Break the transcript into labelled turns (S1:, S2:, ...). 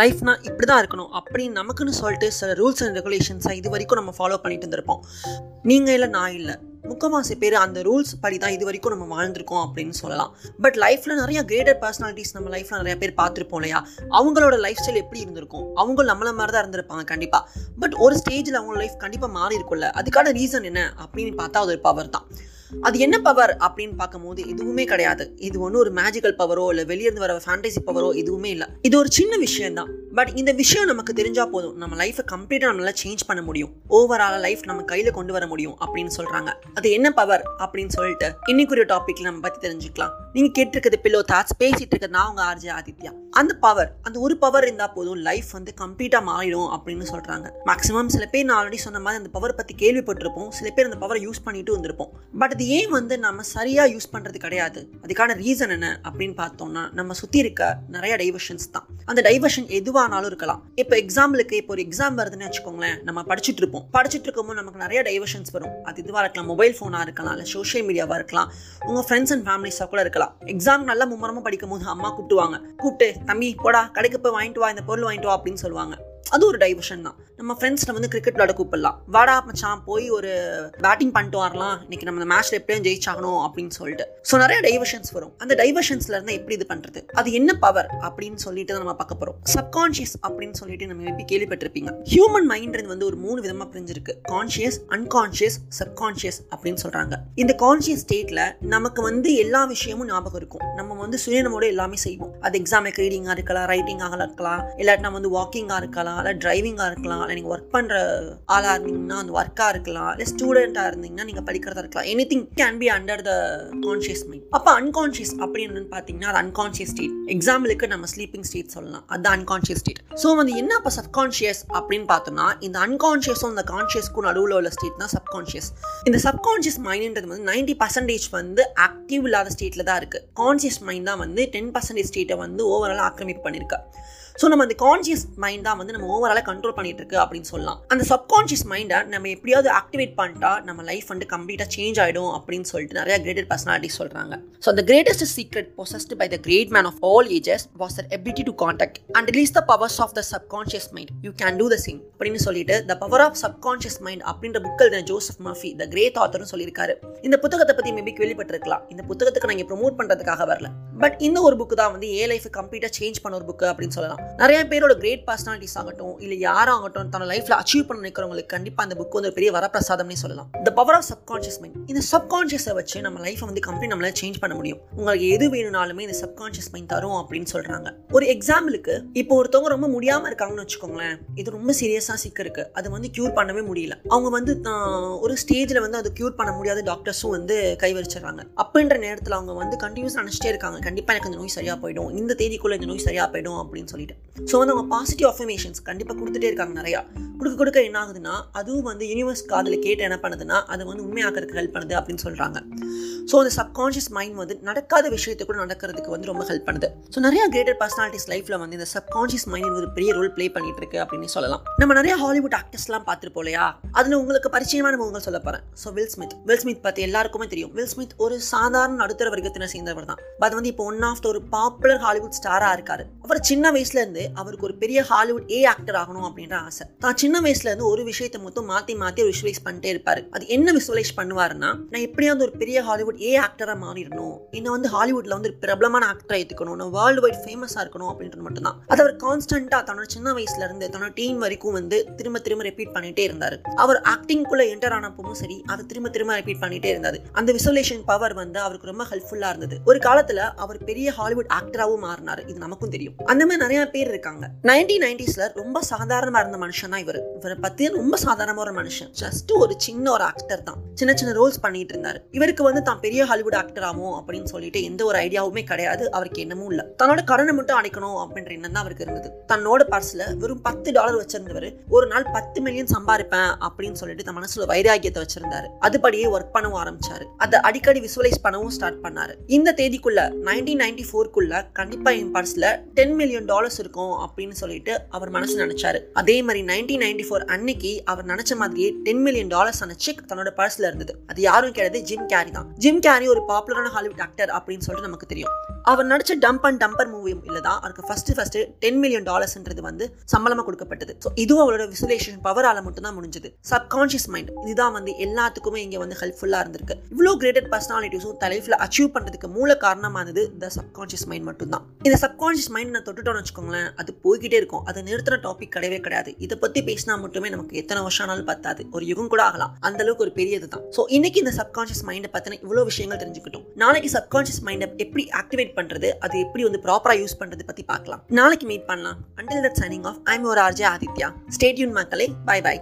S1: லைஃப்னா இப்படி தான் இருக்கணும் அப்படின்னு நமக்குன்னு சொல்லிட்டு சில ரூல்ஸ் அண்ட் ரெகுலேஷன்ஸை இது வரைக்கும் நம்ம ஃபாலோ பண்ணிட்டு இருந்திருப்போம். நீங்கள் இல்லை நான் இல்லை. முக்கவாசி பேர் அந்த ரூல்ஸ் படி தான் இது வரைக்கும் நம்ம வாழ்ந்திருக்கோம் அப்படின்னு சொல்லலாம். பட் லைஃப்பில் நிறைய கிரேட்டர் பர்சனாலிட்டிஸ் நம்ம லைஃப்பில் நிறைய பேர் பார்த்துருப்போம் இல்லையா? அவங்களோட லைஃப் ஸ்டைல் எப்படி இருந்திருக்கும்? அவங்க நம்மள மாதிரி தான் இருந்திருப்பாங்க கண்டிப்பாக பட் ஒரு ஸ்டேஜில் அவங்க லைஃப் கண்டிப்பாக மாறி இருக்கும்ல அதுக்கான ரீசன் என்ன அப்படின்னு பார்த்தா அது ஒரு பவர் தான். அது என்ன பவர் அப்படின்னு பார்க்கும்போது எதுவுமே கிடையாது. இது ஒன்றும் ஒரு மேஜிக்கல் பவரோ இல்லை வெளியிருந்து வர ஃபேண்டசி பவரோ எதுவுமே இல்லை. இது ஒரு சின்ன விஷயம் தான். பட் இந்த விஷயம் நமக்கு தெரிஞ்சா போதும். நம்ம லைஃப்பை கம்ப்ளீட்டாக நம்மளால சேஞ்ச் பண்ண முடியும். ஓவரால் லைஃப் நம்ம கையில் கொண்டு வர முடியும் அப்படின்னு சொல்கிறாங்க அது என்ன பவர் அப்படின்னு சொல்லிட்டு இன்னைக்குரிய டாபிக்ல நம்ம பற்றி தெரிஞ்சுக்கலாம். நீங்கள் கேட்டிருக்கிறது பில்லோ தாட்ஸ் பேசிட்டு இருக்கிறது நான் உங்கள் ஆர்ஜே ஆதித்யா. அந்த பவர் அந்த ஒரு பவர் இருந்தால் போதும் லைஃப் வந்து கம்ப்ளீட்டாக மாறிடும் அப்படின்னு சொல்கிறாங்க மேக்ஸிமம் சில பேர் நான் ஆல்ரெடி சொன்ன மாதிரி அந்த பவர் பற்றி கேள்விப்பட்டிருப்போம். சில பேர் அந்த பவரை யூஸ் பண்ணிட்டு வந்திருப்போம் பட் அது ஏன் வந்து நம்ம சரியாக யூஸ் பண்ணுறது கிடையாது. அதுக்கான ரீசன் என்ன அப்படின்னு பார்த்தோம்னா நம்ம சுற்றி இருக்க நிறைய டைவர்ஷன்ஸ் தான். அந்த டைவர்ஷன் எதுவானாலும் இருக்கலாம். இப்போ எக்ஸாம்பிளுக்கு இப்போ ஒரு எக்ஸாம் வருதுன்னு வச்சுக்கோங்களேன் நம்ம படிச்சுட்டு இருப்போம். படிச்சுட்டு இருக்கும்போது நமக்கு நிறைய டைவர்ஷன்ஸ் வரும். அது இதுவாக இருக்கலாம். மொபைல் ஃபோனாக இருக்கலாம். இல்லை சோஷியல் மீடியாவாக இருக்கலாம். உங்கள் ஃப்ரெண்ட்ஸ் அண்ட் ஃபேமிலிஸாக கூட இருக்கலாம். எக்ஸாம் நல்லா மும்மரமாக படிக்கும் போது அம்மா கூப்பிட்டுவாங்க. கூப்பிட்டு தம்பி போடா கடைக்கு போய் வாங்கிட்டு வா இந்த பொருள் வாங்கிட்டு வா அப்படின்னு சொல்லுவாங்க. அது ஒரு டைவர்ஷன் தான். நம்ம ஃப்ரெண்ட்ஸில் வந்து கிரிக்கெட் விளாட கூப்பிடலாம். வாடா மச்சான் போய் ஒரு பேட்டிங் பண்ணிட்டு வரலாம். இன்னைக்கு நம்ம மேட்ச்ல எப்படியும் ஜெயிச்சாகணும் அப்படின்னு சொல்லிட்டு. ஸோ நிறைய டைவர்ஷன்ஸ் வரும். அந்த டைவர்ஷன்ஸ்ல இருந்து எப்படி இது பண்றது? அது என்ன பவர் அப்படின்னு சொல்லிட்டு தான் நம்ம பார்க்க போறோம். சப்கான்ஷியஸ் அப்படின்னு சொல்லிட்டு நம்ம எப்படி கேள்விப்பட்டிருப்பீங்க? ஹியூமன் மைண்ட் வந்து ஒரு மூணு விதமா பிரிஞ்சிருக்கு. கான்ஷியஸ் அன்கான்ஷியஸ் சப்கான்ஷியஸ் அப்படின்னு சொல்றாங்க. இந்த கான்ஷியஸ் ஸ்டேட்ல நமக்கு வந்து எல்லா விஷயமும் ஞாபகம் இருக்கும். நம்ம வந்து சுயநமோட எல்லாமே செய்வோம். அது எக்ஸாமுக்கு ரீடிங்காக இருக்கலாம் ரைட்டிங்காக இருக்கலாம். இல்லாட்டி நம்ம வந்து வாக்கிங்காக இருக்கலாம். இல்லை டிரைவிங்காக இருக்கலாம் இல்லை நீங்கள் ஒர்க் பண்ணுற ஆளாக இருந்தீங்கன்னா அந்த ஒர்க்காக இருக்கலாம் இல்லை ஸ்டூடெண்ட்டாக இருந்தீங்கன்னா நீங்கள் படிக்கிறதா இருக்கலாம். Anything can be under the conscious mind அப்போ அன்கான்ஷியஸ் அப்படின்னு பார்த்தீங்கன்னா அது அன்கான்ஷியஸ் ஸ்டேட் எக்ஸாம்பிளுக்கு நம்ம ஸ்லீப்பிங் ஸ்டேட் சொல்லலாம். அது அன்கான்ஷியஸ் ஸ்டேட் ஸோ வந்து என்ன அப்போ சப்கான்ஷியஸ் அப்படின்னு பார்த்தோம்னா இந்த அன்கான்ஷியஸும் இந்த கான்ஷியஸ்க்கும் நடுவில் உள்ள ஸ்டேட் தான் சப்கான்ஷியஸ் இந்த சப்கான்ஷியஸ் மைண்ட்ன்றது வந்து நைன்டி பர்சன்டேஜ் வந்து ஆக்டிவ் இல்லாத ஸ்டேட்டில் தான் இருக்குது கான்ஷியஸ் மைண்ட் தான் வந்து டென் பர்சன்டேஜ் ஸ்டேட்டை வந்து ஓவராலாக ஆக்கிரமிப்பு பண்ணியிருக்கு ஸோ நம்ம அந்த கான்ஷியஸ் மைண்ட் தான் வந்து நம்ம ஓவராலாக கண்ட்ரோல் பண்ணிட்டு இருக்கு அப்படின்னு சொல்லலாம். அந்த சப்கான்ஷியஸ் மைண்டை நம்ம எப்படியாவது ஆக்டிவேட் பண்ணிட்டா நம்ம லைஃப் வந்து கம்ப்ளீட்டாக சேஞ்ச் ஆகிடும் அப்படின்னு சொல்லிட்டு நிறைய கிரேட்டட் பர்சனாலிட்டி சொல்கிறாங்க ஸோ அந்த greatest secret possessed by the great man of all ages was the ability to contact and release the powers of the subconscious mind you can do the Singh அப்படின்னு சொல்லிட்டு the power of subconscious mind அப்படின்ற book எழுதின Joseph Murphy the great ஆத்தர்னு சொல்லியிருக்காரு. இந்த புத்தகத்தை பற்றி maybe கேள்விப்பட்டிருக்கலாம். இந்த புத்தகத்துக்கு நான் இங்கே ப்ரொமோட் பண்ணுறதுக்காக வரல. பட் இந்த ஒரு புக்கு தான் வந்து ஏ லைஃப் கம்ப்ளீட்டாக சேஞ்ச் பண்ண ஒரு புக்கு அப்படின்னு சொல்லலாம். நிறைய பேரோட கிரேட் பர்சனாலிட்டிஸ் ஆகட்டும் இல்லை யாராகட்டும் தன்னோட லைஃப்ல அச்சீவ் பண்ண நினைக்கிறவங்களுக்கு கண்டிப்பாக அந்த புக் வந்து ஒரு பெரிய வரப்பிரசாதம்னே சொல்லலாம். The power of subconscious mind இந்த சப்கான்ஷியஸை வச்சு நம்ம லைஃப்பை வந்து கம்ப்ளீட் நம்மளால சேஞ்ச் பண்ண முடியும். உங்களுக்கு எது வேணும்னாலுமே இந்த சப்கான்ஷியஸ் மைண்ட் தரும் அப்படின்னு சொல்றாங்க. ஒரு எக்ஸாம்பிளுக்கு இப்போ ஒருத்தவங்க ரொம்ப முடியாம இருக்காங்கன்னு வச்சுக்கோங்களேன் இது ரொம்ப சீரியஸா சிக்க இருக்கு. அது வந்து கியூர் பண்ணவே முடியல. அவங்க வந்து ஒரு ஸ்டேஜ்ல வந்து அது கியூர் பண்ண முடியாத டாக்டர்ஸும் வந்து கைவரிச்சிடுறாங்க அப்படின்ற நேரத்தில் அவங்க வந்து கண்டினியூஸ் நினச்சிட்டே இருக்காங்க. கண்டிப்பாக எனக்கு இந்த நோய் சரியா போயிடும். இந்த தேதிக்குள்ள இந்த நோய் சரியா போயிடும் அப்படின்னு சொல்லிட்டு. ஸோ வந்து அவங்க பாசிட்டிவ் அஃபர்மேஷன்ஸ் கண்டிப்பாக கொடுத்துட்டே இருக்காங்க நிறையா. கொடுக்க கொடுக்க என்ன ஆகுதுன்னா அதுவும் வந்து யூனிவர்ஸ் காதில் கேட்டு என்ன பண்ணுதுன்னா அதை வந்து உண்மையாக்கிறதுக்கு ஹெல்ப் பண்ணுது அப்படின்னு சொல்கிறாங்க ஸோ அந்த சப்கான்ஷியஸ் மைண்ட் வந்து நடக்காத விஷயத்தை கூட நடக்கிறதுக்கு வந்து ரொம்ப ஹெல்ப் பண்ணுது. ஸோ நிறையா கிரேட்டர் பர்சனாலிட்டிஸ் லைஃப்பில் வந்து இந்த சப்கான்ஷியஸ் மைண்ட் ஒரு பெரிய ரோல் ப்ளே பண்ணிட்டு இருக்கு அப்படின்னு சொல்லலாம். நம்ம நிறைய ஹாலிவுட் ஆக்டர்ஸ்லாம் பார்த்துருப்போம் இல்லையா அதில் உங்களுக்கு பரிச்சயமான முகங்கள் சொல்ல போகிறேன் so Will Smith Will Smith பற்றி எல்லாருக்குமே தெரியும். வில் ஸ்மித் ஒரு சாதாரண நடுத்தர வர்க்கத்தினை சேர்ந்தவர் தான். அது வந்து இப்போ ஒன் ஆஃப் த ஒரு பாப்புலர் ஹாலிவுட் ஸ்டாராக இருக்காரு. அவர் சின்ன வயசுல வயசுலேருந்து அவருக்கு ஒரு பெரிய ஹாலிவுட் ஏ ஆக்டர் ஆகணும் அப்படின்ற ஆசை. தான் சின்ன வயசுலேருந்து ஒரு விஷயத்தை மொத்தம் மாற்றி மாற்றி விஷுவலைஸ் பண்ணிட்டே இருப்பார். அது என்ன விஷுவலைஸ் பண்ணுவாருன்னா நான் எப்படியாவது ஒரு பெரிய ஹாலிவுட் ஏ ஆக்டராக மாறிடணும். என்ன வந்து ஹாலிவுட்ல வந்து ஒரு பிரபலமான ஆக்டர் ஏற்றுக்கணும் நான் வேர்ல்டு வைட் ஃபேமஸாக இருக்கணும் அப்படின்றது மட்டும்தான். அது அவர் கான்ஸ்டன்டா தன்னோட சின்ன வயசுலேருந்து தன்னோட டீம் வரைக்கும் வந்து திரும்ப திரும்ப ரிப்பீட் பண்ணிட்டே இருந்தார். அவர் ஆக்டிங்குள்ளே என்டர் ஆனப்பவும் சரி அதை திரும்ப திரும்ப ரிப்பீட் பண்ணிட்டே இருந்தார். அந்த விசுவலேஷன் பவர் வந்து அவருக்கு ரொம்ப ஹெல்ப்ஃபுல்லாக இருந்தது. ஒரு காலத்தில் அவர் பெரிய ஹாலிவுட் ஆக்டராகவும் மாறினாரு. இது நமக்கும் தெரியும். அந்த மாதிரி நிறைய பேர் இருக்காங்க நைன்டீன் நைன்டிஸ்ல ரொம்ப சாதாரணமா இருந்த மனுஷன் தான் இவர். இவரை பத்தி ரொம்ப சாதாரணமா ஒரு மனுஷன். ஜஸ்ட் ஒரு சின்ன ஒரு ஆக்டர் தான். சின்ன சின்ன ரோல்ஸ் பண்ணிட்டு இருந்தாரு. இவருக்கு வந்து தான் பெரிய ஹாலிவுட் ஆக்டர் ஆகும் அப்படின்னு சொல்லிட்டு எந்த ஒரு ஐடியாவுமே கிடையாது. அவருக்கு என்னமும் இல்ல. தன்னோட கடனை மட்டும் அடைக்கணும் அப்படின்ற எண்ணம் தான் அவருக்கு இருந்தது. தன்னோட பர்ஸ்ல வெறும் பத்து டாலர் வச்சிருந்தவர் ஒரு நாள் பத்து மில்லியன் சம்பாதிப்பேன் அப்படின்னு சொல்லிட்டு தன் மனசுல வைராகியத்தை வச்சிருந்தாரு. அதுபடியே ஒர்க் பண்ணவும் ஆரம்பிச்சாரு. அதை அடிக்கடி விசுவலைஸ் பண்ணவும் ஸ்டார்ட் பண்ணாரு. இந்த தேதிக்குள்ள நைன்டீன் நைன்டி ஃபோர்க்குள்ள கண்டிப்பா என் பர்ஸ்ல டென் மில்லியன் டாலர்ஸ் இருக்கும் அப்படின்னு சொல்லிட்டு அவர் மனசு நினைச்சாரு. அதே மாதிரி நைன்டீன் நைன்டி ஃபோர் அன்னைக்கு அவர் நினைச்ச மாதிரியே டென் மில்லியன் டாலர்ஸ் ஆன செக் தன்னோட பர்ஸ்ல இருந்தது. அது யாரும் கிடையாது ஜிம் கேரி தான். ஜிம் கேரி ஒரு பாப்புலரான ஹாலிவுட் ஆக்டர் அப்படின்னு சொல்லிட்டு நமக்கு தெரியும். அவர் நடிச்ச டம்ப் அண்ட் டம்பர் மூவி இல்லதான் அவருக்கு ஃபர்ஸ்ட் ஃபர்ஸ்ட் டென் மில்லியன் டாலர்ஸ்ன்றது வந்து சம்பளமா கொடுக்கப்பட்டது. ஸோ இதுவும் அவரோட விசுலேஷன் பவரால மட்டும் தான் முடிஞ்சது. சப்கான்ஷியஸ் மைண்ட் இதுதான் வந்து எல்லாத்துக்குமே இங்க வந்து ஹெல்ப்ஃபுல்லா இருந்திருக்கு. இவ்வளோ கிரேட்டட் பர்சனாலிட்டிஸும் லைஃப்ல அச்சீவ் பண்றதுக்கு மூல காரணமானது த சப்கான்ஷியஸ் மைண்ட் மட்டும் தான் இந்த சப்கான்ஷியஸ் மைண்ட் நான் தொட்டுட்டோம்னு வச்சுக்கோங்களேன் அது போய்கிட்டே இருக்கும். அது நிறுத்துற டாபிக் கிடையவே கிடையாது. இதை பத்தி பேசினா மட்டுமே நமக்கு எத்தனை வருஷம் ஆனாலும் பத்தாது. ஒரு யுகம் கூட ஆகலாம். அந்த அளவுக்கு ஒரு பெரியது தான். ஸோ இன்னைக்கு இந்த சப்கான்ஷியஸ் மைண்டை பத்தின இவ்வளோ விஷயங்கள் தெரிஞ்சுக்கிட்டோம். நாளைக்கு சப்கான்ஷியஸ் மைண்டை எப்படி ஆக்டிவேட் பண்றது? அது எப்படி வந்து ப்ராப்பரா யூஸ் பண்றது பத்தி பார்க்கலாம். நாளைக்கு மீட் பண்ணலாம். Until that signing off I'm ஒரு ஆர்ஜே ஆதித்யா ஸ்டேட்யூன் மக்களே. Bye bye